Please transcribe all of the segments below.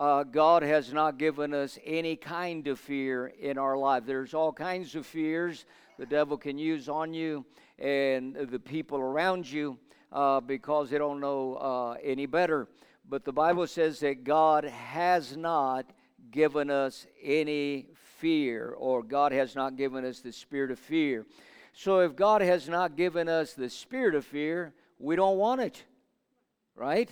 uh, God has not given us any kind of fear in our life. There's all kinds of fears the devil can use on you and the people around you uh, because they don't know uh, any better. But the Bible says that God has not given us any fear, or God has not given us the spirit of fear. So if God has not given us the spirit of fear, we don't want it, right?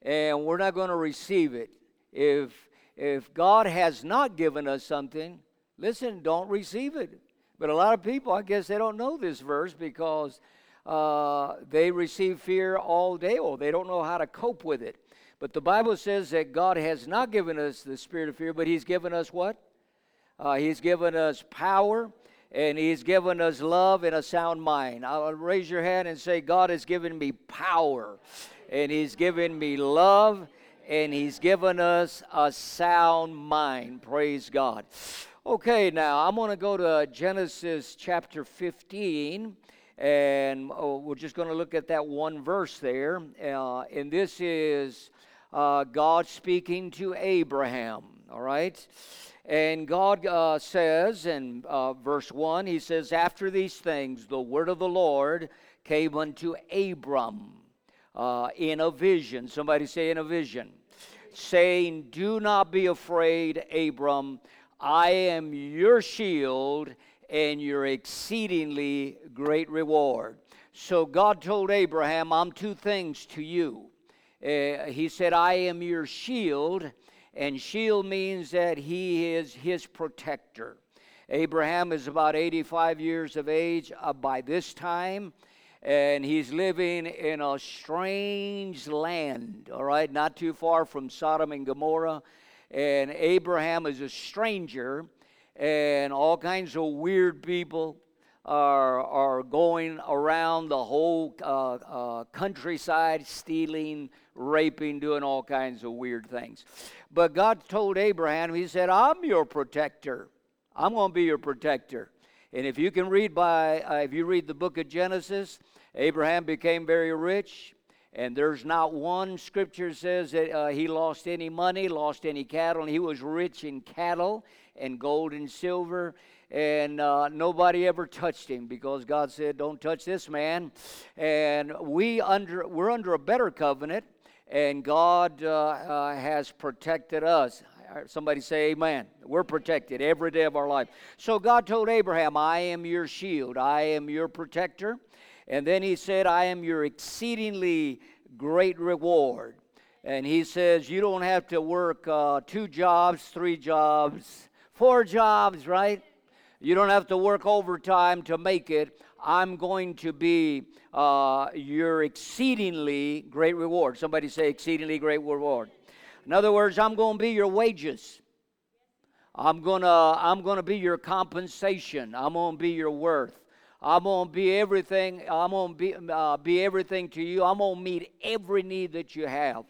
And we're not going to receive it. If if God has not given us something, listen, don't receive it. But a lot of people, I guess, they don't know this verse because uh, they receive fear all day, or they don't know how to cope with it. But the Bible says that God has not given us the spirit of fear, but He's given us what? Uh, he's given us power and He's given us love and a sound mind. I'll raise your hand and say, God has given me power and He's given me love and He's given us a sound mind. Praise God. Okay, now I'm going to go to Genesis chapter 15 and oh, we're just going to look at that one verse there. Uh, and this is uh, God speaking to Abraham, all right? And God uh, says in uh, verse 1, He says, After these things, the word of the Lord came unto Abram uh, in a vision. Somebody say, in a vision. Saying, Do not be afraid, Abram. I am your shield and your exceedingly great reward. So God told Abraham, I'm two things to you. Uh, he said, I am your shield and shield means that he is his protector. Abraham is about 85 years of age uh, by this time, and he's living in a strange land, all right, not too far from Sodom and Gomorrah. And Abraham is a stranger, and all kinds of weird people are, are going around the whole uh, uh, countryside stealing, raping, doing all kinds of weird things. But God told Abraham, He said, I'm your protector. I'm going to be your protector. And if you can read by, uh, if you read the book of Genesis, Abraham became very rich. And there's not one scripture says that uh, he lost any money, lost any cattle. And he was rich in cattle and gold and silver and uh, nobody ever touched him because God said, "Don't touch this man." And we under we're under a better covenant, and God uh, uh, has protected us. Somebody say amen. We're protected every day of our life. So God told Abraham, I am your shield, I am your protector. And then he said, I am your exceedingly great reward. And he says, You don't have to work uh, two jobs, three jobs, four jobs, right? You don't have to work overtime to make it. I'm going to be uh, your exceedingly great reward. Somebody say, exceedingly great reward. In other words, I'm going to be your wages. I'm going to I'm going to be your compensation. I'm going to be your worth. I'm going to be everything. I'm going to be, uh, be everything to you. I'm going to meet every need that you have.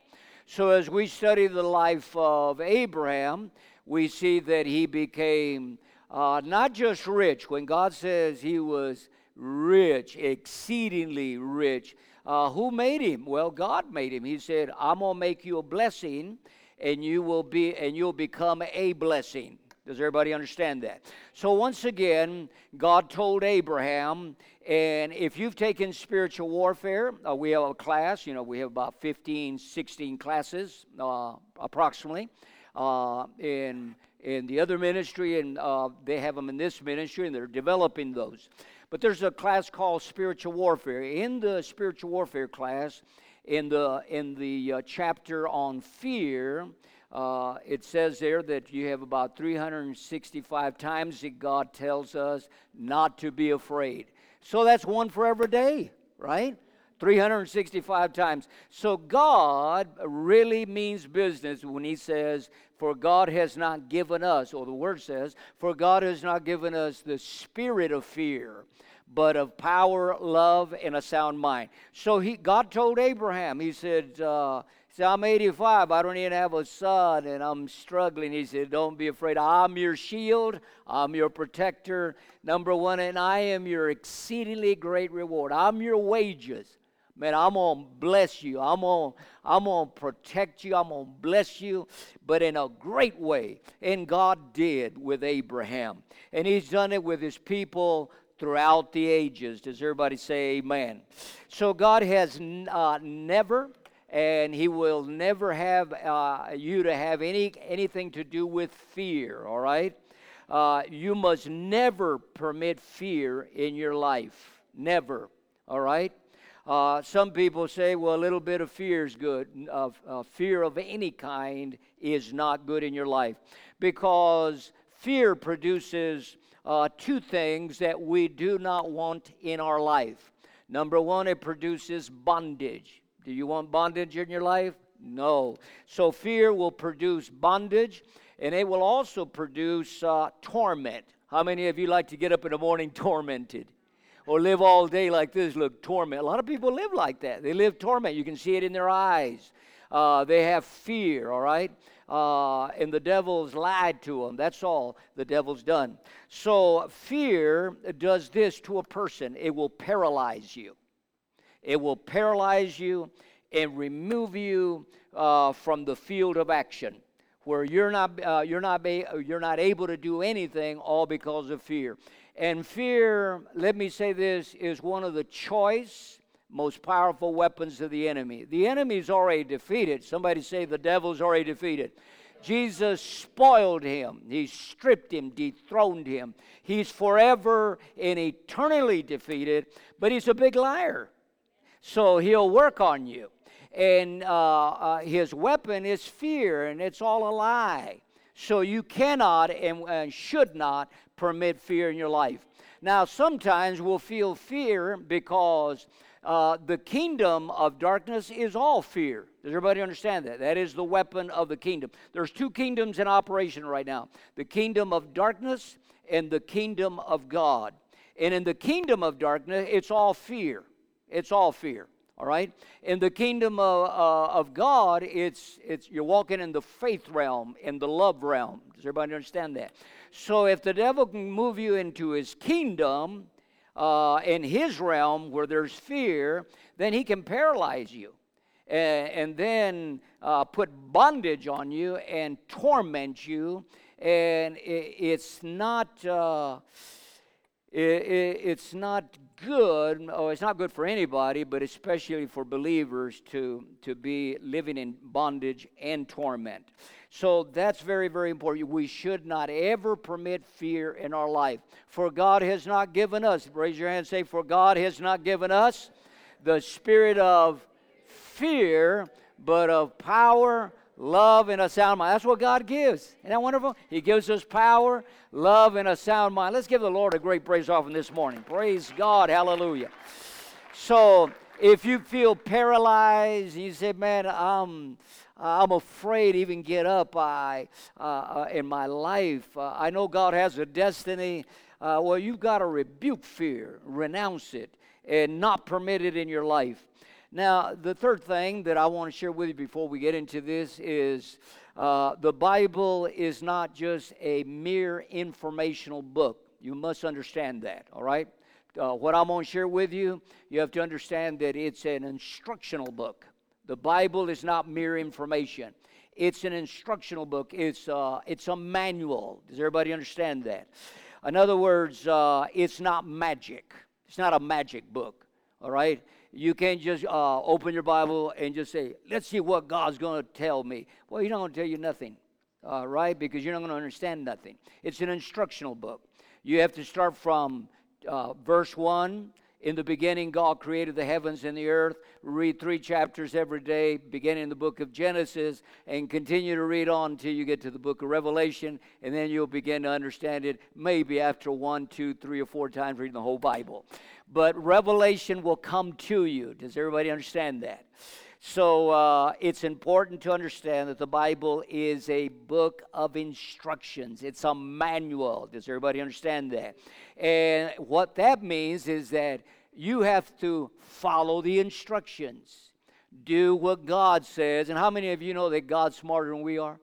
So, as we study the life of Abraham, we see that he became uh, not just rich. When God says he was rich, exceedingly rich, uh, who made him? Well, God made him. He said, "I'm gonna make you a blessing, and you will be, and you'll become a blessing." Does everybody understand that? So, once again, God told Abraham, and if you've taken spiritual warfare, uh, we have a class, you know, we have about 15, 16 classes uh, approximately uh, in in the other ministry, and uh, they have them in this ministry, and they're developing those. But there's a class called spiritual warfare. In the spiritual warfare class, in the in the uh, chapter on fear, uh, it says there that you have about 365 times that God tells us not to be afraid. So that's one for every day, right? 365 times. So God really means business when He says, For God has not given us, or the word says, For God has not given us the spirit of fear, but of power, love, and a sound mind. So he, God told Abraham, He said, uh, I'm 85. I don't even have a son, and I'm struggling. He said, Don't be afraid. I'm your shield. I'm your protector. Number one, and I am your exceedingly great reward. I'm your wages. Man, I'm going to bless you. I'm going I'm going to protect you. I'm going to bless you, but in a great way. And God did with Abraham. And He's done it with His people throughout the ages. Does everybody say amen? So God has uh, never and he will never have uh, you to have any anything to do with fear all right uh, you must never permit fear in your life never all right uh, some people say, well, a little bit of fear is good. Uh, uh, fear of any kind is not good in your life because fear produces uh, two things that we do not want in our life. Number one, it produces bondage. Do you want bondage in your life? No. So fear will produce bondage and it will also produce uh, torment. How many of you like to get up in the morning tormented? Or live all day like this, look, torment. A lot of people live like that. They live torment. You can see it in their eyes. Uh, they have fear, all right? Uh, and the devil's lied to them. That's all the devil's done. So, fear does this to a person it will paralyze you. It will paralyze you and remove you uh, from the field of action where you're not, uh, you're, not ba- you're not able to do anything all because of fear. And fear, let me say this, is one of the choice, most powerful weapons of the enemy. The enemy's already defeated. Somebody say the devil's already defeated. Jesus spoiled him. He stripped him, dethroned him. He's forever and eternally defeated, but he's a big liar. So he'll work on you. And uh, uh, his weapon is fear, and it's all a lie. So you cannot and, and should not permit fear in your life. Now, sometimes we'll feel fear because uh, the kingdom of darkness is all fear. Does everybody understand that? That is the weapon of the kingdom. There's two kingdoms in operation right now the kingdom of darkness and the kingdom of God. And in the kingdom of darkness, it's all fear. It's all fear all right? In the kingdom of, uh, of god it's it's you're walking in the faith realm in the love realm. Does everybody understand that? So if the devil can move you into his kingdom uh, in his realm where there's fear then he can paralyze you and, and then uh, put bondage on you and torment you. And it, it's not uh, it, it, it's not good, oh, it's not good for anybody, but especially for believers to, to be living in bondage and torment. So that's very, very important. We should not ever permit fear in our life. For God has not given us, raise your hand say, For God has not given us the spirit of fear, but of power, love, and a sound mind. That's what God gives. Isn't that wonderful? He gives us power, love, and a sound mind. Let's give the Lord a great praise offering this morning. Praise God. Hallelujah. So, if you feel paralyzed, you say, man, I'm, I'm afraid to even get up I, uh, uh, in my life. Uh, I know God has a destiny. Uh, well, you've got to rebuke fear, renounce it, and not permit it in your life. Now, the third thing that I want to share with you before we get into this is uh, the Bible is not just a mere informational book. You must understand that, all right? Uh, what I'm going to share with you, you have to understand that it's an instructional book. The Bible is not mere information. It's an instructional book. It's, uh, it's a manual. Does everybody understand that? In other words, uh, it's not magic. It's not a magic book. All right? You can't just uh, open your Bible and just say, let's see what God's going to tell me. Well, He's not going to tell you nothing, uh, right? Because you're not going to understand nothing. It's an instructional book. You have to start from uh, verse 1 in the beginning, God created the heavens and the earth. Read three chapters every day, beginning in the book of Genesis, and continue to read on until you get to the book of Revelation, and then you'll begin to understand it maybe after one, two, three, or four times reading the whole Bible. But revelation will come to you. Does everybody understand that? So uh, it's important to understand that the Bible is a book of instructions. It's a manual. Does everybody understand that? And what that means is that you have to follow the instructions, do what God says. And how many of you know that God's smarter than we are?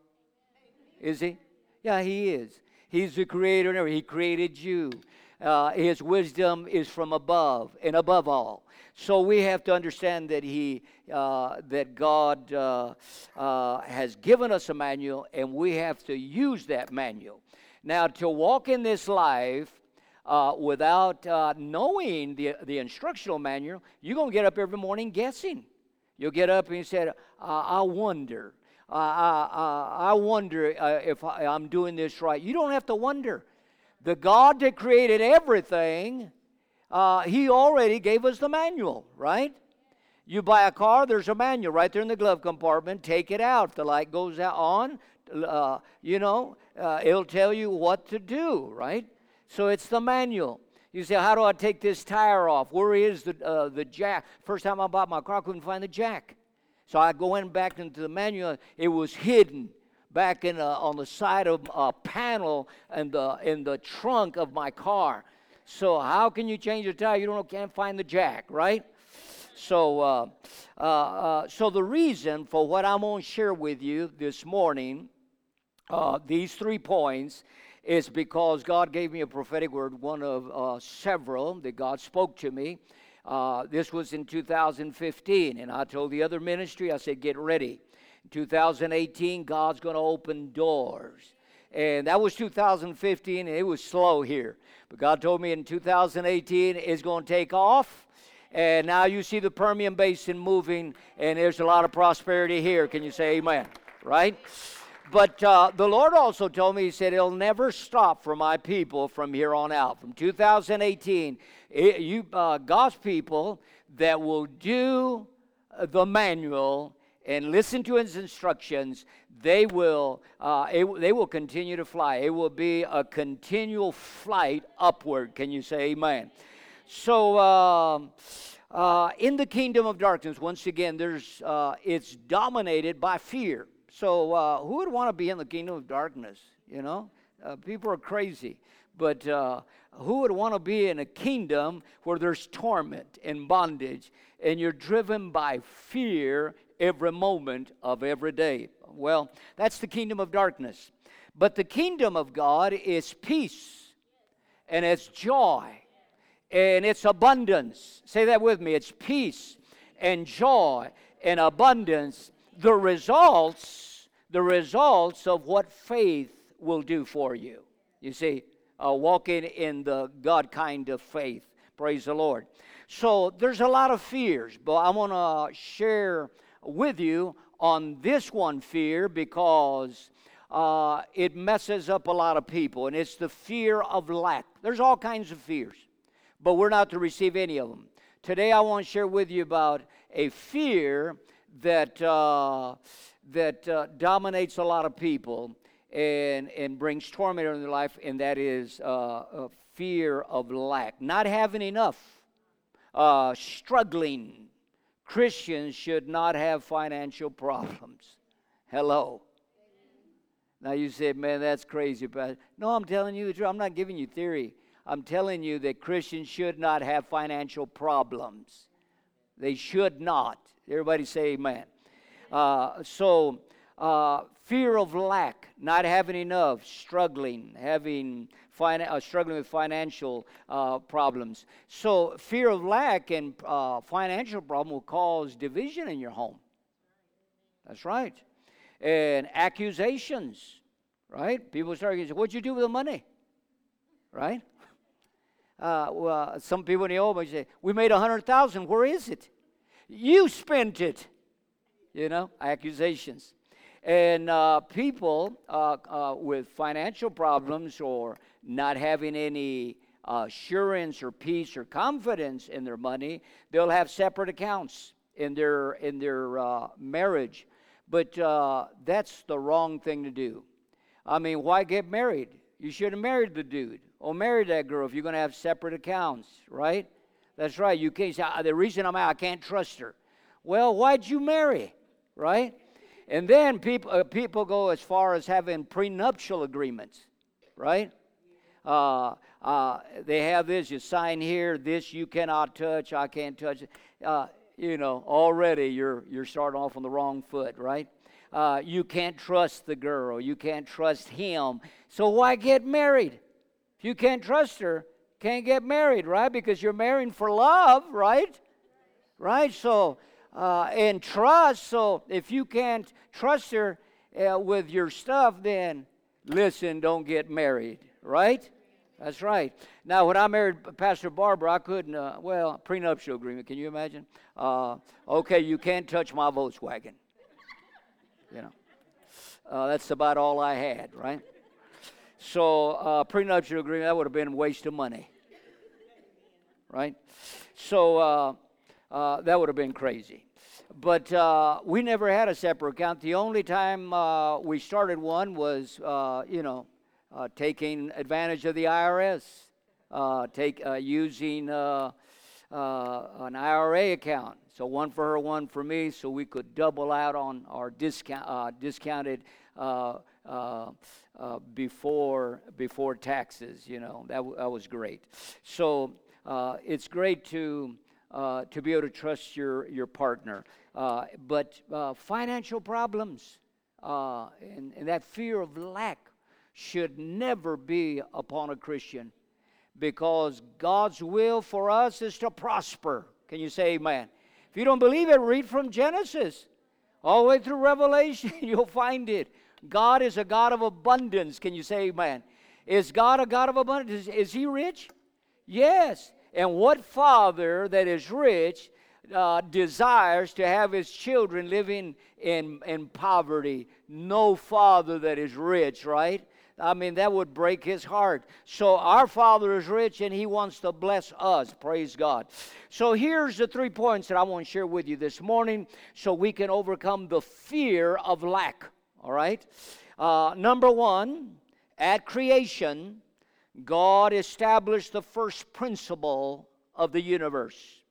Is He? Yeah, He is. He's the creator. He created you. Uh, his wisdom is from above and above all. So we have to understand that he, uh, that God uh, uh, has given us a manual, and we have to use that manual. Now, to walk in this life uh, without uh, knowing the the instructional manual, you're gonna get up every morning guessing. You'll get up and you say, "I wonder." I, I, I wonder if I, I'm doing this right. You don't have to wonder. The God that created everything uh, he already gave us the manual, right? You buy a car, there's a manual right there in the glove compartment. Take it out. The light goes on. Uh, you know, uh, it'll tell you what to do, right? So it's the manual. You say, how do I take this tire off? Where is the uh, the jack? First time I bought my car, I couldn't find the jack. So I go in back into the manual. It was hidden back in uh, on the side of a panel and the in the trunk of my car. So how can you change a tire? You don't can't find the jack, right? So, uh, uh, uh, so the reason for what I'm going to share with you this morning, uh, these three points, is because God gave me a prophetic word, one of uh, several that God spoke to me. Uh, this was in 2015, and I told the other ministry, I said, get ready. In 2018, God's going to open doors and that was 2015 and it was slow here god told me in 2018 it's going to take off. And now you see the permian basin moving and there's a lot of prosperity here. Can you say amen? Right? But uh, the lord also told me he said it'll never stop for my people from here on out. From 2018 it, you uh, god's people that will do the manual and listen to his instructions, they will, uh, it, they will continue to fly. It will be a continual flight upward. Can you say amen? So, uh, uh, in the kingdom of darkness, once again, there's, uh, it's dominated by fear. So, uh, who would want to be in the kingdom of darkness? You know, uh, people are crazy. But who would want to be in a kingdom where there's torment and bondage and you're driven by fear every moment of every day. Well, that's the kingdom of darkness. But the kingdom of God is peace and it's joy and it's abundance. Say that with me. It's peace and joy and abundance. The results, the results of what faith will do for you. You see, uh, walking in the God kind of faith. Praise the Lord. So there's a lot of fears, but I want to share with you on this one fear because uh, it messes up a lot of people, and it's the fear of lack. There's all kinds of fears, but we're not to receive any of them. Today, I want to share with you about a fear that uh, that uh, dominates a lot of people and and brings torment in their life, and that is uh, fear of lack, not having enough, uh, struggling Christians should not have financial problems. Hello. Now you say, man, that's crazy. But no, I'm telling you the truth. I'm not giving you theory. I'm telling you that Christians should not have financial problems. They should not. Everybody say amen. Uh, so, uh, fear of lack, not having enough, struggling, having uh, struggling with financial uh, problems. So, fear of lack and uh, financial problem will cause division in your home. That's right. And accusations, right? People start saying, What'd you do with the money? Right? Uh, well, some people in the old say, We made a hundred thousand. Where is it? You spent it. You know, accusations. And uh, people uh, uh, with financial problems or not having any assurance or peace or confidence in their money, they'll have separate accounts in their in their uh, marriage. But uh, that's the wrong thing to do. I mean, why get married? You should have married the dude or married that girl if you're going to have separate accounts, right? That's right. You can't say ah, the reason I'm out, I can't trust her. Well, why'd you marry, right? And then people, uh, people go as far as having prenuptial agreements, right? Uh, uh, they have this, you sign here, this you cannot touch, I can't touch it. Uh, you know, already you're, you're starting off on the wrong foot, right? Uh, you can't trust the girl, you can't trust him. So why get married? If you can't trust her, can't get married, right? Because you're marrying for love, right? Right? So, uh, and trust. So, if you can't trust her uh, with your stuff, then listen, don't get married, right? That's right. Now, when I married Pastor Barbara, I couldn't, uh, well, prenuptial agreement, can you imagine? Uh, okay, you can't touch my Volkswagen. You know, uh, that's about all I had, right? So, uh, prenuptial agreement, that would have been a waste of money, right? So, uh, uh, that would have been crazy. But uh, we never had a separate account. The only time uh, we started one was, uh, you know, uh, taking advantage of the IRS, uh, take uh, using uh, uh, an IRA account. So one for her, one for me, so we could double out on our discount uh, discounted before before taxes. You know that, w- that was great. So it's great to to be able to trust your your partner. Uh, but uh, financial problems uh, and, and that fear of lack should never be upon a Christian because God's will for us is to prosper. Can you say amen? If you don't believe it, read from Genesis all the way through Revelation. You'll find it. God is a God of abundance. Can you say amen? Is God a God of abundance? Is, is He rich? Yes. And what father that is rich uh, desires to have his children living in, in poverty? No father that is rich, right? I mean, that would break his heart. So, our Father is rich and he wants to bless us. Praise God. So, here's the three points that I want to share with you this morning so we can overcome the fear of lack. All right? Uh, number one, at creation, God established the first principle of the universe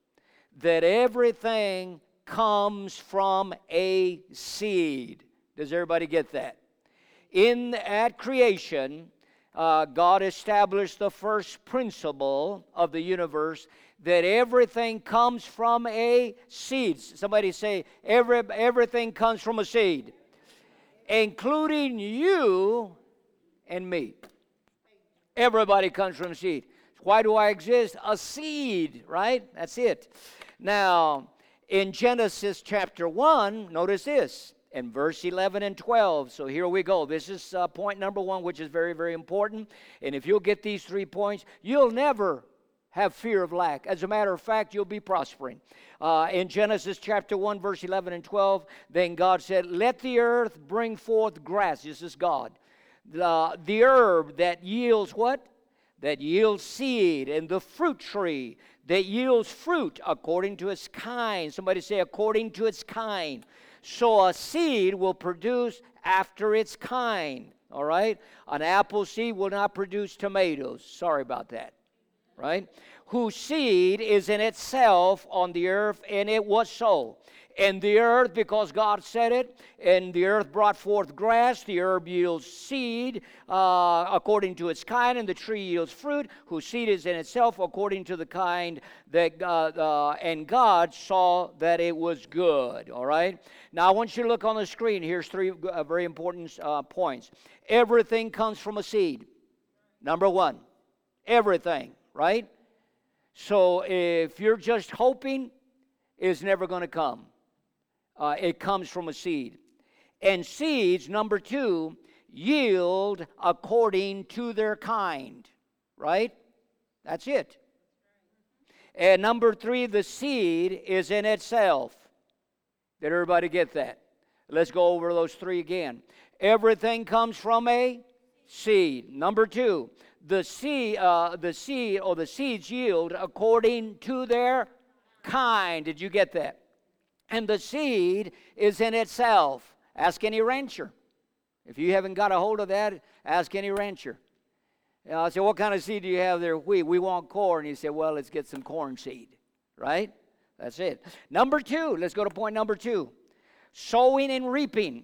that everything comes from a seed. Does everybody get that? in at creation, uh, God established the first principle of the universe that everything comes from a seed. Somebody say, Every, everything comes from a seed, including you and me. Everybody comes from seed. Why do I exist? A seed, right? That's it. Now, in Genesis chapter 1, notice this and verse 11 and 12. So here we go. This is uh, point number one, which is very, very important. And if you'll get these three points, you'll never have fear of lack. As a matter of fact, you'll be prospering. Uh, in Genesis chapter 1, verse 11 and 12, then God said, Let the earth bring forth grass. This is God. The, the herb that yields what? That yields seed, and the fruit tree that yields fruit according to its kind. Somebody say, according to its kind. So a seed will produce after its kind. All right? An apple seed will not produce tomatoes. Sorry about that. Right? Whose seed is in itself on the earth, and it was so and the earth because God said it, and the earth brought forth grass, the herb yields seed uh, according to its kind, and the tree yields fruit, whose seed is in itself according to the kind that God, uh, and God saw that it was good. All right? Now I want you to look on the screen. Here's three uh, very important uh, points. Everything comes from a seed. Number one, everything, right? So if you're just hoping, it's never going to come. Uh, it comes from a seed. And seeds, number two, yield according to their kind, right? That's it. And number three, the seed is in itself. Did everybody get that? Let's go over those three again. Everything comes from a seed. Number two, the seed, uh, the seed or the seeds yield according to their kind. Did you get that? And the seed is in itself. Ask any rancher. If you haven't got a hold of that, ask any rancher. Know, I said, What kind of seed do you have there? Wheat. We want corn. He said, Well, let's get some corn seed. Right? That's it. Number two, let's go to point number two. Sowing and reaping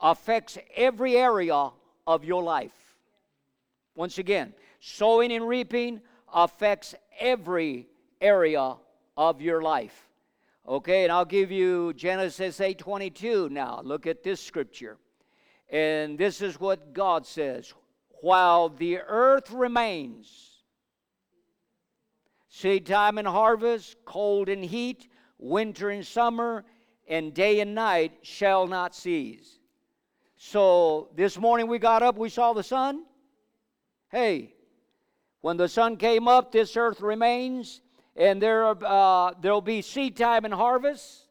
affects every area of your life. Once again, sowing and reaping affects every area of your life. Okay, and I'll give you Genesis 8:22 now. Look at this scripture. And this is what God says, while the earth remains, seed time and harvest, cold and heat, winter and summer, and day and night shall not cease. So this morning we got up, we saw the sun. Hey, when the sun came up, this earth remains, and there uh, there'll be seed time and harvest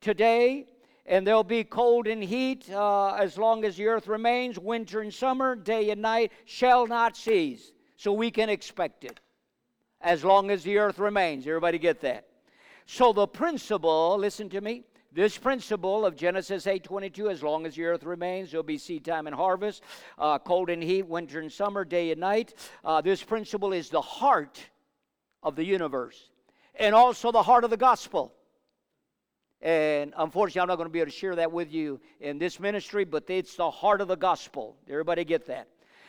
today, and there'll be cold and heat uh, as long as the earth remains. Winter and summer, day and night shall not cease. So we can expect it as long as the earth remains. Everybody get that? So the principle, listen to me, this principle of Genesis 8:22, as long as the earth remains, there'll be seed time and harvest, uh, cold and heat, winter and summer, day and night. Uh, this principle is the heart of the universe, and also the heart of the gospel. And unfortunately, I'm not going to be able to share that with you in this ministry, but it's the heart of the gospel. Everybody get that?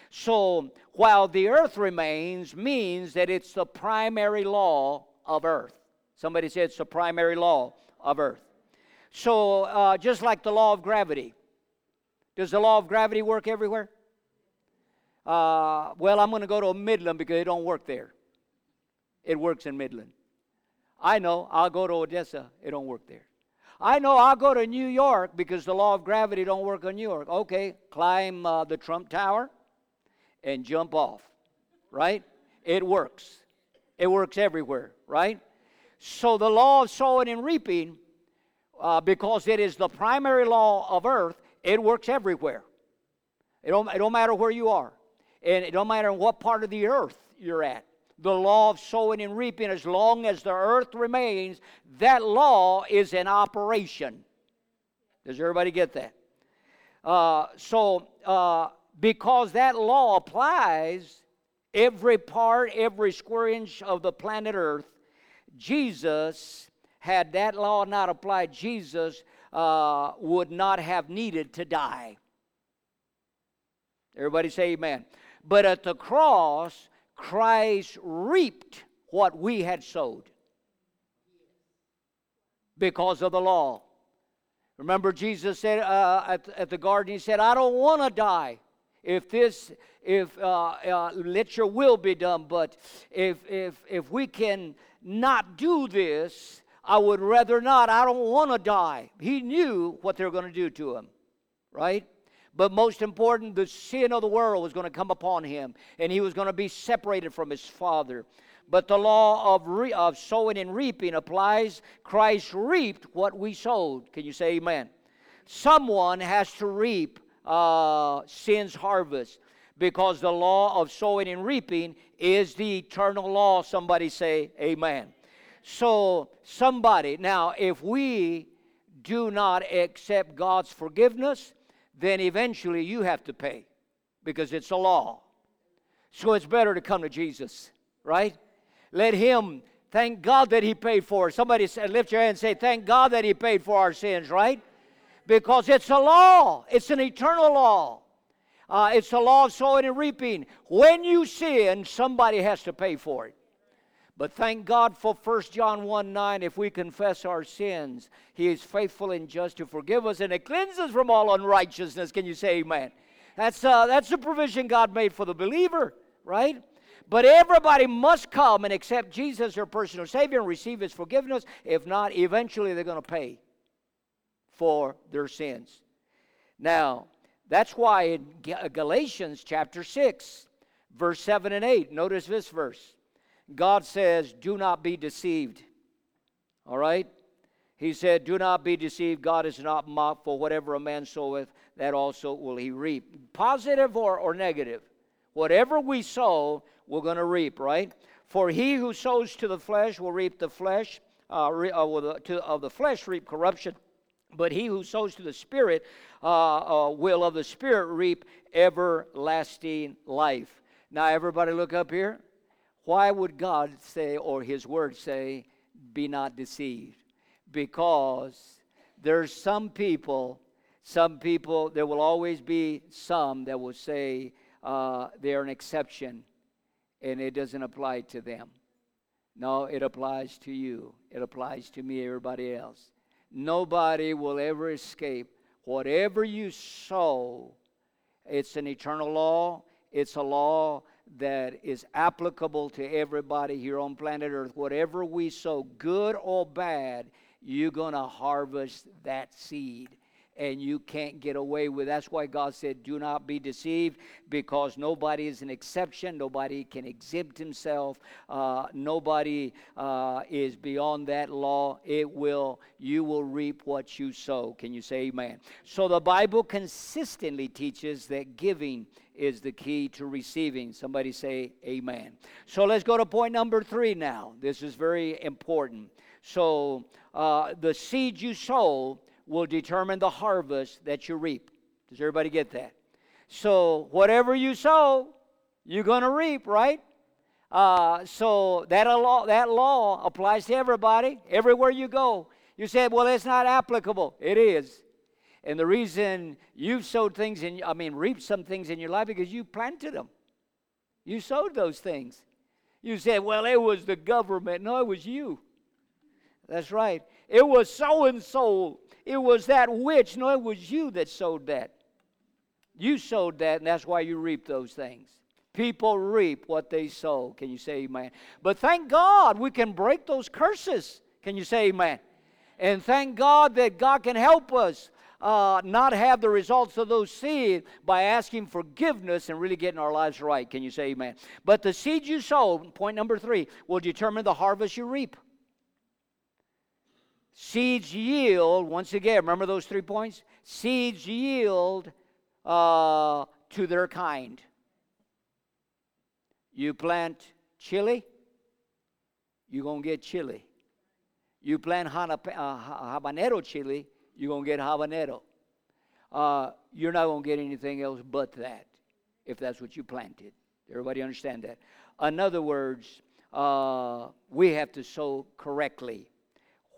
So, while the earth remains means that it's the primary law of earth. Somebody said it's the primary law of earth. So, uh, just like the law of gravity, does the law of gravity work everywhere? Uh, well, I'm going to go to Midland because it don't work there. It works in Midland. I know. I'll go to Odessa. It don't work there. I know. I'll go to New York because the law of gravity don't work in New York. Okay, climb uh, the Trump Tower and jump off. Right? It works. It works everywhere. Right? So the law of sowing and reaping uh, because it is the primary law of earth, it works everywhere. It don't, it don't matter where you are, and it don't matter what part of the earth you're at. The law of sowing and reaping, as long as the earth remains, that law is in operation. Does everybody get that? Uh, so, uh, because that law applies, every part, every square inch of the planet Earth, Jesus had that law not applied, Jesus uh, would not have needed to die. Everybody say amen. But at the cross, Christ reaped what we had sowed because of the law. Remember, Jesus said uh, at, at the garden, He said, I don't want to die. If this, if uh, uh, let your will be done, but if if if we can not do this, I would rather not. I don't want to die. He knew what they were going to do to him, right? But most important, the sin of the world was going to come upon him, and he was going to be separated from his father. But the law of, re- of sowing and reaping applies. Christ reaped what we sowed. Can you say amen? Someone has to reap uh, sin's harvest because the law of sowing and reaping is the eternal law. Somebody say amen. So, somebody, now, if we do not accept God's forgiveness, then eventually you have to pay because it's a law. So, it's better to come to Jesus, right? Let Him, thank God that He paid for it. Somebody say, lift your hand and say, Thank God that He paid for our sins, right? Because it's a law, it's an eternal law. Uh, it's the law of sowing and reaping. When you sin, somebody has to pay for it. But thank God for 1 John 1 9. If we confess our sins, He is faithful and just to forgive us and to cleanse us from all unrighteousness. Can you say amen? That's, uh, that's the provision God made for the believer, right? But everybody must come and accept Jesus, their personal Savior, and receive His forgiveness. If not, eventually they're going to pay for their sins. Now, that's why in Galatians chapter 6, verse 7 and 8, notice this verse. God says, Do not be deceived. All right? He said, Do not be deceived. God is not mocked, for whatever a man soweth, that also will he reap. Positive or, or negative? Whatever we sow, we're going to reap, right? For he who sows to the flesh will reap the flesh, uh, re, uh, the, to, of the flesh reap corruption. But he who sows to the Spirit uh, uh, will of the Spirit reap everlasting life. Now, everybody, look up here. Why would God say, or His Word say, be not deceived? Because there's some people, some people, there will always be some that will say uh, they're an exception and it doesn't apply to them. No, it applies to you. It applies to me, everybody else. Nobody will ever escape. Whatever you sow, it's an eternal law It's a law that is applicable to everybody here on planet Earth. Whatever we sow, good or bad, you're going to harvest that seed and you can't get away with. That's why God said, "Do not be deceived," because nobody is an exception. Nobody can exempt himself. Uh, nobody uh, is beyond that law. It will. You will reap what you sow. Can you say Amen? So the Bible consistently teaches that giving is the key to receiving. Somebody say Amen. So let's go to point number three now. This is very important. So uh, the seed you sow will determine the harvest that you reap. Does everybody get that? So, whatever you sow, you're going to reap, right? Uh, so that law, that law applies to everybody, everywhere you go. You said, well, it's not applicable. It is. And the reason you've sowed things in, I mean, reaped some things in your life because you planted them. You sowed those things. You said, well, it was the government. No, it was you. That's right. It was so and so it was that witch. No, it was you that sowed that. You sowed that, and that's why you reap those things. People reap what they sow. Can you say amen? But thank God we can break those curses. Can you say amen? And thank God that God can help us uh, not have the results of those seeds by asking forgiveness and really getting our lives right. Can you say amen? But the seeds you sow, point number three, will determine the harvest you reap. Seeds yield, once again, remember those three points? Seeds yield uh, to their kind. You plant chili, you're going to get chili. You plant uh, habanero chili, you're going to get habanero. Uh, you're not going to get anything else but that if that's what you planted. Everybody understand that? In other words, uh, we have to sow correctly.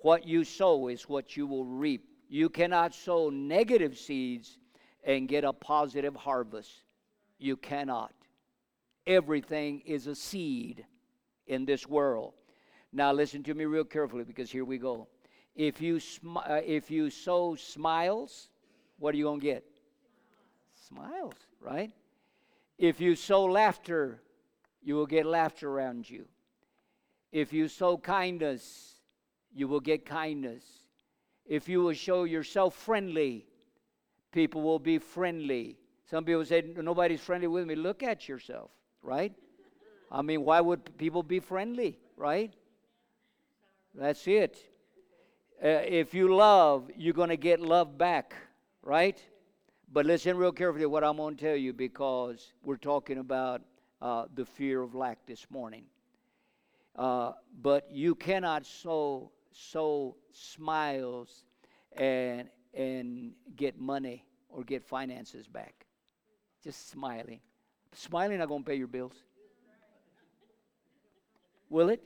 What you sow is what you will reap. You cannot sow negative seeds and get a positive harvest. You cannot. Everything is a seed in this world. Now, listen to me real carefully because here we go. If you, sm- uh, if you sow smiles, what are you going to get? Smiles, right? If you sow laughter, you will get laughter around you. If you sow kindness, you will get kindness. If you will show yourself friendly, people will be friendly. Some people say, Nobody's friendly with me. Look at yourself, right? I mean, why would people be friendly, right? That's it. Uh, if you love, you're going to get love back, right? But listen real carefully to what I'm going to tell you because we're talking about uh, the fear of lack this morning. Uh, but you cannot sow sow smiles and and get money or get finances back. Just smiling. Smiling not gonna pay your bills. Will it?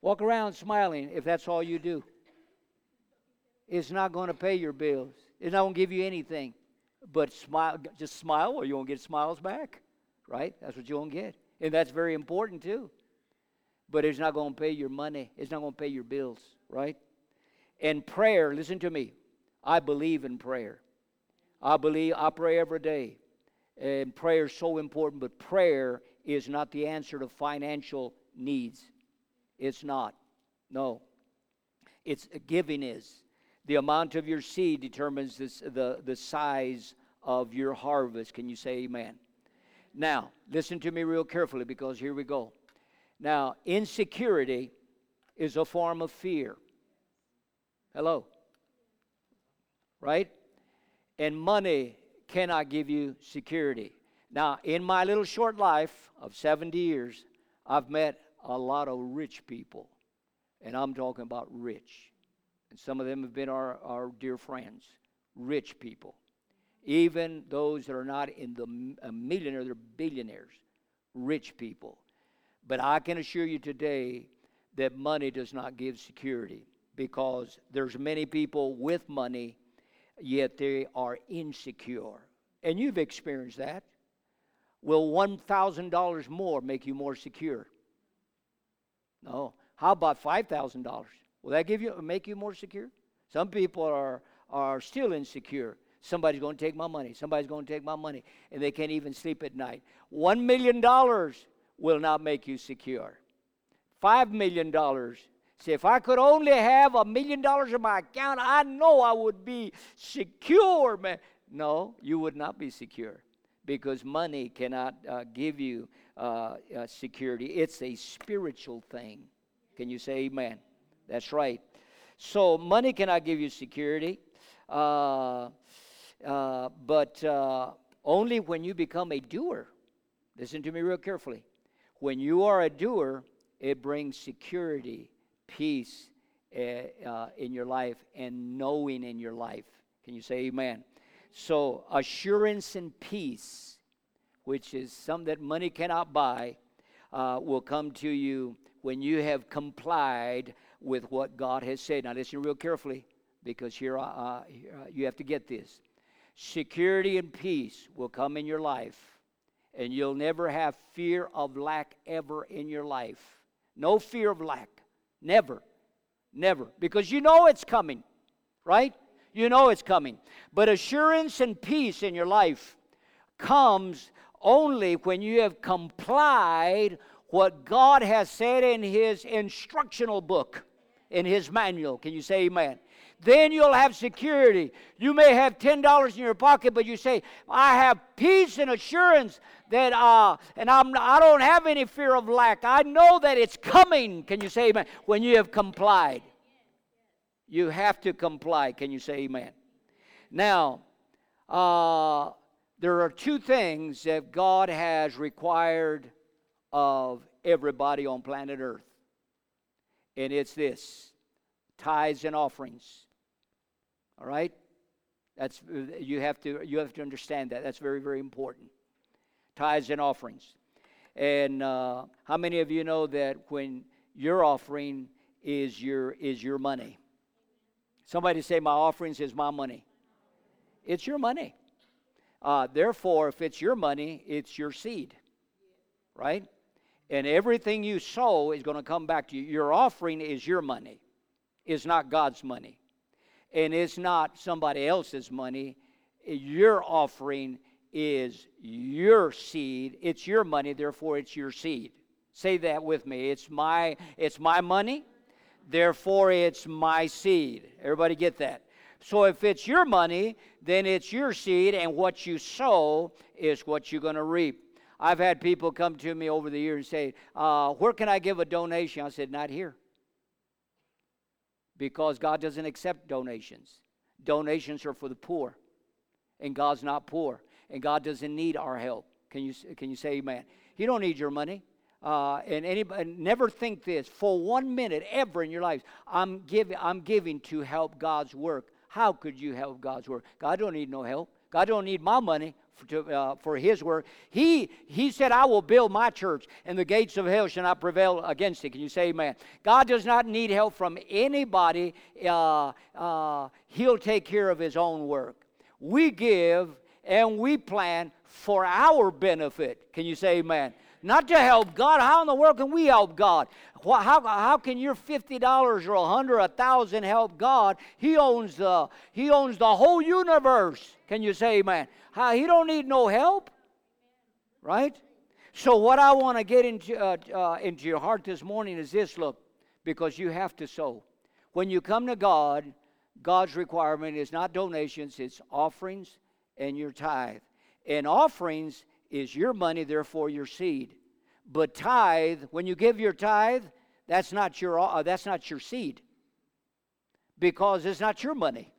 Walk around smiling if that's all you do. It's not going to pay your bills. It's not going to give you anything. But smile, just smile, or you won't get smiles back, right? That's what you won't get, and that's very important too but it's not going to pay your money. It's not going to pay your bills, right? And prayer, listen to me. I believe in prayer. I believe, I pray every day. And prayer is so important, but prayer is not the answer to financial needs. It's not. No. It's giving is. The amount of your seed determines this, the, the size of your harvest. Can you say amen? Now, listen to me real carefully because here we go. Now, insecurity is a form of fear. Hello? Right? And money cannot give you security. Now, in my little short life of 70 years, I've met a lot of rich people. And I'm talking about rich. And some of them have been our, our dear friends, rich people. Even those that are not in the a millionaire, they're billionaires, rich people. But I can assure you today that money does not give security because there's many people with money yet they are insecure. And you've experienced that. Will $1,000 more make you more secure? No. How about $5,000? Will that give you make you more secure? Some people are are still insecure. Somebody's going to take my money. Somebody's going to take my money. And they can't even sleep at night. $1 million will not make you secure. $5 million. See, if I could only have a million dollars in my account, I know I would be secure, man. No, you would not be secure because money cannot uh, give you uh, uh, security. It's a spiritual thing. Can you say amen? That's right. So, money cannot give you security, uh, uh, but uh, only when you become a doer. Listen to me real carefully. When you are a doer, it brings security, peace uh, in your life, and knowing in your life. Can you say amen? So, assurance and peace, which is something that money cannot buy, uh, will come to you when you have complied with what God has said. Now, listen real carefully because here uh, uh, you have to get this. Security and peace will come in your life, and you'll never have fear of lack ever in your life. No fear of lack. Never. Never. Because you know it's coming, right? You know it's coming. But assurance and peace in your life comes only when you have complied what God has said in His instructional book, in His manual. Can you say amen? Then you'll have security. You may have $10 in your pocket, but you say, I have peace and assurance that, uh, and I'm, I don't have any fear of lack. I know that it's coming. Can you say amen? When you have complied. You have to comply. Can you say amen? Now, uh, there are two things that God has required of everybody on planet Earth. And it's this tithes and offerings. All right? That's you have to you have to understand that. That's very very important. Tithes and offerings. And uh, how many of you know that when your offering is your is your money? Somebody say my offerings is my money. It's your money. Uh, therefore, if it's your money, it's your seed, right? And everything you sow is going to come back to you. Your offering is your money, is not God's money and it's not somebody else's money. Your offering is your seed. It's your money, therefore it's your seed. Say that with me. It's my it's my money, therefore it's my seed. Everybody get that? So if it's your money, then it's your seed, and what you sow is what you're going to reap. I've had people come to me over the years and say, uh, Where can I give a donation? I said, Not here because God doesn't accept donations. Donations are for the poor, and God's not poor, and God doesn't need our help. Can you, can you say amen? He don't need your money. Uh, and anybody never think this for one minute ever in your life. I'm giving. I'm giving to help God's work. How could you help God's work? God don't need no help. God don't need my money for, to, uh, for his work. He, he said, I will build my church, and the gates of hell shall not prevail against it. Can you say amen? God does not need help from anybody. Uh, uh, he'll take care of his own work. We give and we plan for our benefit. Can you say amen? Not to help God. How in the world can we help God? How, how can your $50 or 100 1000 help God? He owns, the, he owns the whole universe. Can you say amen? How, he don't need no help. Right? So what I want to get into, uh, uh, into your heart this morning is this, look, because you have to sow. When you come to God, God's requirement is not donations, it's offerings and your tithe. And offerings is your money, therefore your seed. But tithe, when you give your tithe, that's not your uh, that's not your seed. Because it's not your money.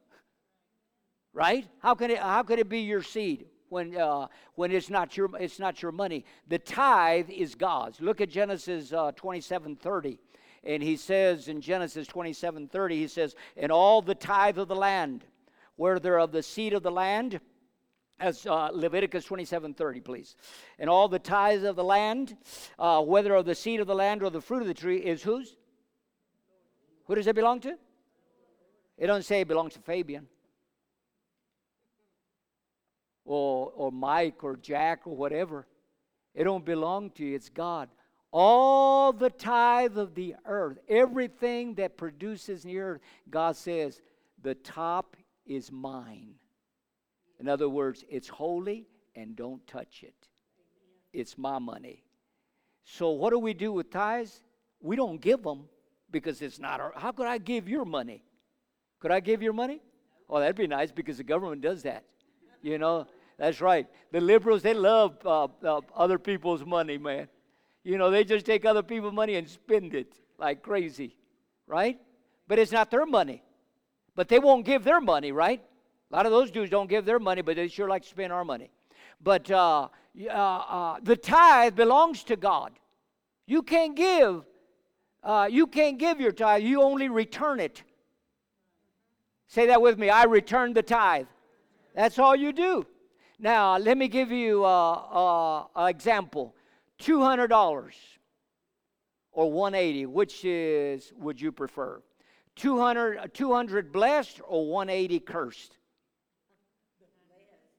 Right? How can it how could it be your seed when uh, when it's not your it's not your money? The tithe is God's. Look at Genesis uh, 27 30. And he says in Genesis 27 30, he says, And all the tithe of the land, where of the seed of the land, as uh, Leviticus 27:30, please. And all the tithes of the land, uh, whether of the seed of the land or the fruit of the tree, is whose? Who does it belong to? It doesn't say it belongs to Fabian or, or Mike or Jack or whatever. It don't belong to you, it's God. All the tithe of the earth, everything that produces in the earth, God says, the top is mine. In other words, it's holy and don't touch it. It's my money. So, what do we do with tithes? We don't give them because it's not our. How could I give your money? Could I give your money? Oh, that'd be nice because the government does that. You know, that's right. The liberals, they love uh, uh, other people's money, man. You know, they just take other people's money and spend it like crazy, right? But it's not their money. But they won't give their money, right? A lot of those dudes don't give their money, but they sure like to spend our money. But uh, uh, uh, the tithe belongs to God. You can't give. Uh, you can't give your tithe. You only return it. Say that with me. I return the tithe. That's all you do. Now, let me give you uh, uh, an example. $200 or 180, which is would you prefer? 200, 200 blessed or 180 cursed?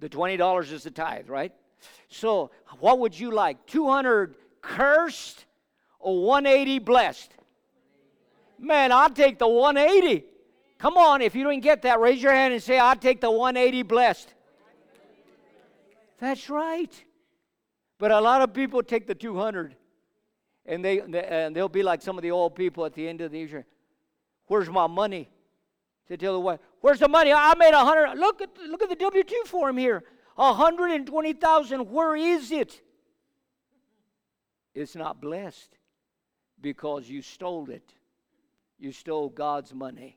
The $20 is the tithe, right? So, what would you like? 200 cursed or 180 blessed? Man, I'll take the 180. Come on, if you didn't get that, raise your hand and say, I'll take the 180 blessed. That's right. But a lot of people take the 200 and they and they'll be like some of the old people at the end of the year. Where's my money? To tell the wife, where's the money? I made a hundred. Look at look at the W two form here. A hundred and twenty thousand. Where is it? It's not blessed because you stole it. You stole God's money.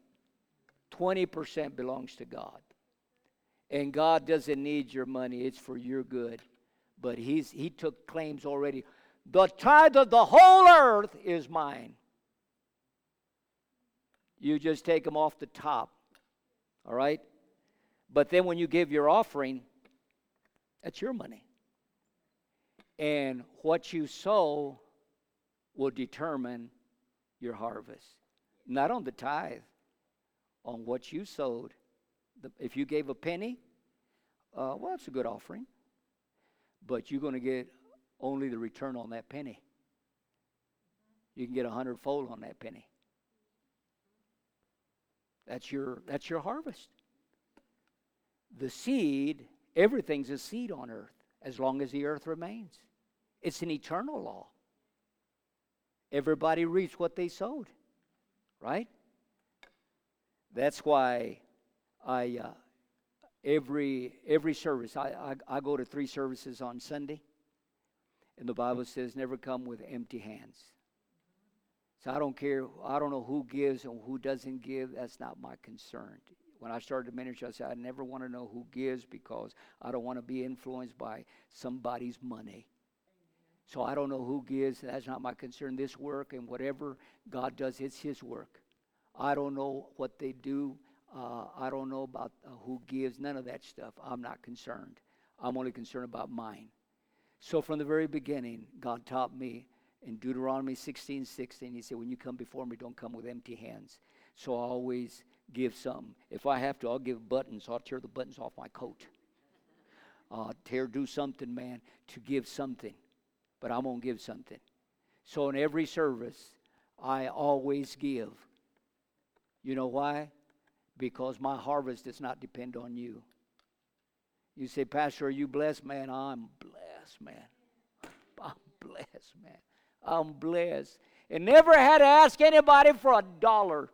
Twenty percent belongs to God. And God doesn't need your money, it's for your good. But he's, he took claims already. The tithe of the whole earth is mine. You just take them off the top. All right? But then when you give your offering, that's your money. And what you sow will determine your harvest. Not on the tithe, on what you sowed if you gave a penny, uh, well, that's a good offering. But you're going to get only the return on that penny. You can get a hundredfold on that penny. That's your that's your harvest. The seed, everything's a seed on earth as long as the earth remains. It's an eternal law. Everybody reaps what they sowed, right? That's why I uh, every every service I, I I go to three services on Sunday, and the Bible says never come with empty hands. So I don't care. I don't know who gives and who doesn't give. That's not my concern. When I started the ministry, I said I never want to know who gives because I don't want to be influenced by somebody's money. So I don't know who gives. That's not my concern. This work and whatever God does, it's His work. I don't know what they do. Uh, I don't know about uh, who gives, none of that stuff. I'm not concerned. I'm only concerned about mine. So from the very beginning, God taught me in Deuteronomy 16 16, He said, When you come before me, don't come with empty hands. So I always give some. If I have to, I'll give buttons. I'll tear the buttons off my coat. Uh, tear, do something, man, to give something. But I'm going to give something. So in every service, I always give. You know why? because my harvest does not depend on you. You say, Pastor, are you blessed? Man, I'm blessed, man. I'm blessed, man. I'm blessed. And never had to ask anybody for a dollar.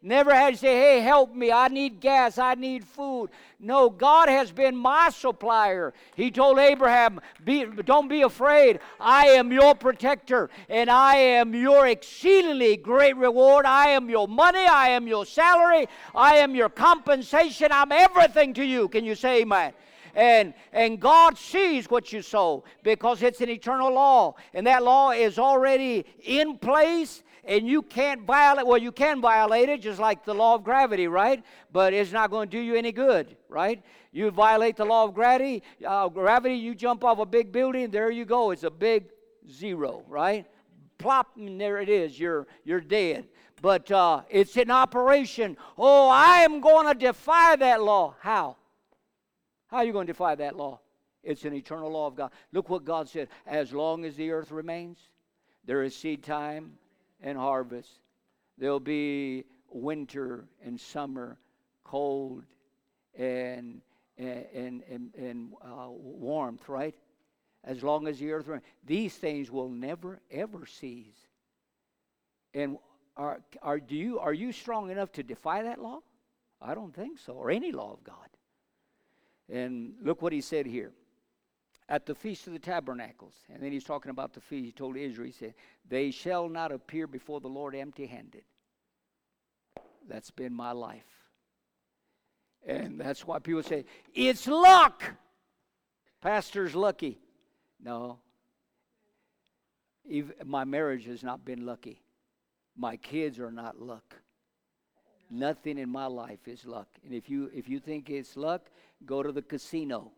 Never had to say, hey, help me. I need gas. I need food. No, God has been my supplier. He told Abraham, be, Don't be afraid. I am your protector, and I am your exceedingly great reward. I am your money. I am your salary. I am your compensation. I'm everything to you. Can you say amen? And and God sees what you sow because it's an eternal law. And that law is already in place and you can't violate well you can violate it just like the law of gravity right? But it's not going to do you any good right? You violate the law of gravity uh, gravity you jump off a big building there you go. It's a big zero right? Plop and there it is you're you're dead. But uh, it's in operation. Oh i am going to defy that law. How how are you going to defy that law it's an eternal law of god look what god said as long as the earth remains there is seed time and harvest. There'll be winter and summer, cold and and, and, and uh, warmth, right? As long as the earth, remains. these things will never ever cease. And are, are, do you, are you strong enough to defy that law? I don't think so, or any law of God. And look what he said here. At the Feast of the Tabernacles, and then he's talking about the feast, he told Israel, he said, They shall not appear before the Lord empty handed. That's been my life. And that's why people say, It's luck. Pastor's lucky. No. Even my marriage has not been lucky. My kids are not luck. Nothing in my life is luck. And if you if you think it's luck, go to the casino.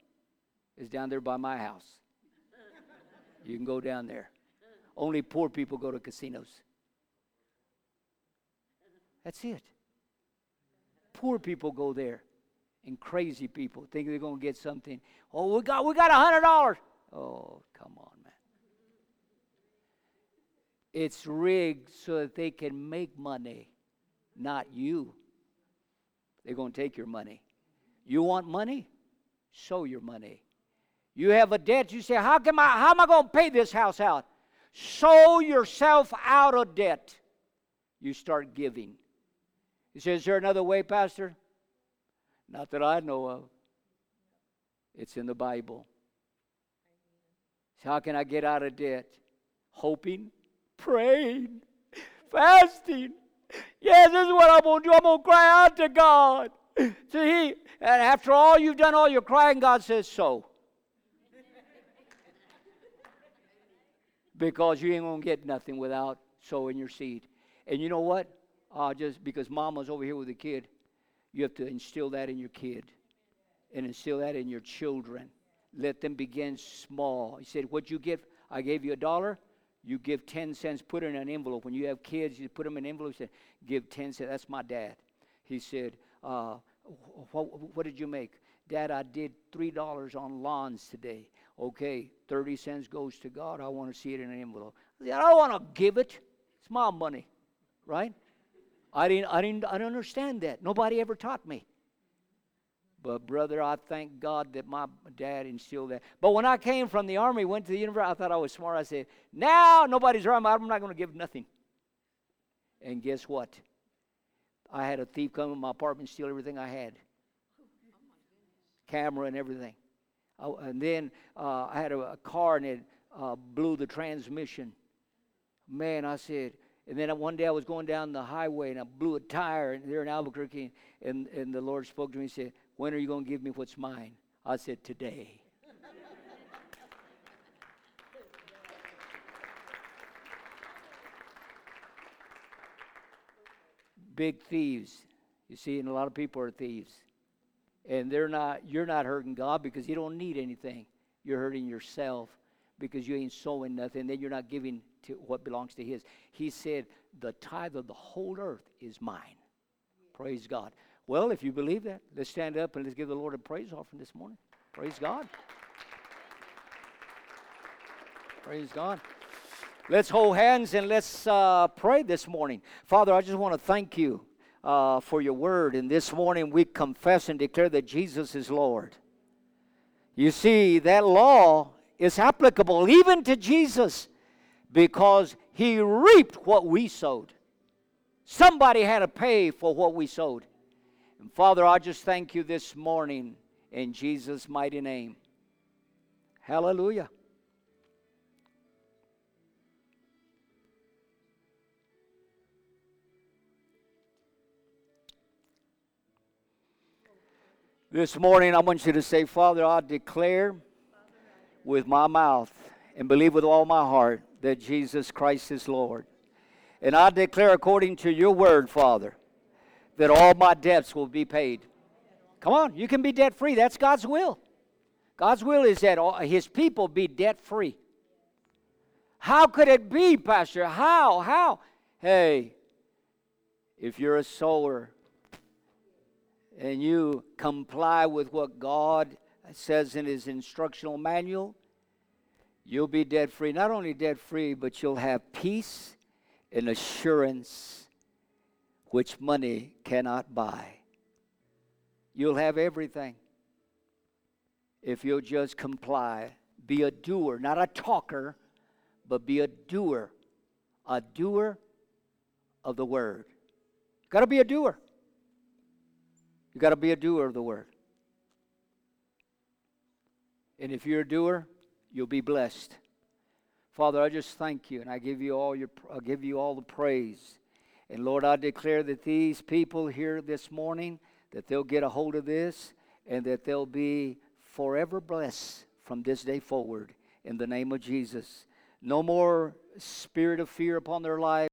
It's down there by my house. You can go down there. Only poor people go to casinos. That's it. Poor people go there. And crazy people think they're going to get something. Oh, we got we got a hundred dollars. Oh, come on. Man. It's rigged so that they can make money, not you. They're going to take your money. You want money? Show your money. You have a debt. You say, How, can I, how am I going to pay this house out? Show yourself out of debt. You start giving. He says, Is there another way, Pastor? Not that I know of. It's in the Bible. So how can I get out of debt? Hoping praying, fasting. Yes, this is what I'm going to do. I'm going to cry out to God. See, he, and after all you've done all your crying, God says, sow. because you ain't going to get nothing without sowing your seed. And you know what? Uh, just because mama's over here with the kid, you have to instill that in your kid and instill that in your children. Let them begin small. He said, What'd you get? I gave you a dollar. You give 10 cents, put it in an envelope. When you have kids, you put them in an envelope, say, give 10 cents. That's my dad. He said, uh, what, what did you make? Dad, I did $3 on lawns today. Okay, 30 cents goes to God. I want to see it in an envelope. I, said, I don't want to give it. It's my money, right? I didn't, I didn't, I didn't understand that. Nobody ever taught me. But brother, I thank God that my dad instilled that. But when I came from the army, went to the university, I thought I was smart. I said, "Now nobody's around. I'm not going to give nothing." And guess what? I had a thief come in my apartment, steal everything I had, camera and everything. I, and then uh, I had a, a, car and it uh, blew the transmission. Man, I said. And then one day I was going down the highway and I blew a tire there in Albuquerque, and, and the Lord spoke to me and said, when are you going to give me what's mine? I said, Today. Big thieves. You see, and a lot of people are thieves. And they're not, you're not hurting God because you don't need anything. You're hurting yourself because you ain't sowing nothing. Then you're not giving to what belongs to His. He said, The tithe of the whole earth is mine. Praise God. Well, if you believe that, let's stand up and let's give the Lord a praise offering this morning. Praise God. Praise God. Let's hold hands and let's uh, pray this morning. Father, I just want to thank you uh, for your word. And this morning we confess and declare that Jesus is Lord. You see, that law is applicable even to Jesus because he reaped what we sowed. Somebody had to pay for what we sowed. And Father, I just thank you this morning in Jesus' mighty name. Hallelujah. This morning, I want you to say, Father, I declare with my mouth and believe with all my heart that Jesus Christ is Lord. And I declare according to your word, Father, that all my debts will be paid. Come on, you can be debt free. That's God's will. God's will is that all, his people be debt free. How could it be, Pastor? How? How? Hey, if you're a sower and you comply with what God says in his instructional manual, you'll be debt free. Not only debt free, but you'll have peace and assurance which money cannot buy. You'll have everything. if you'll just comply. Be a doer, not a talker, but be a doer. A doer of the word. Got to be a doer. You've got to be a doer of the word. And if you're a doer, you'll be blessed. Father, I just thank you and I give you all your I give you all the praise. And Lord, I declare that these people here this morning that they'll get a hold of this and that they'll be forever blessed from this day forward in the name of Jesus. No more spirit of fear upon their life.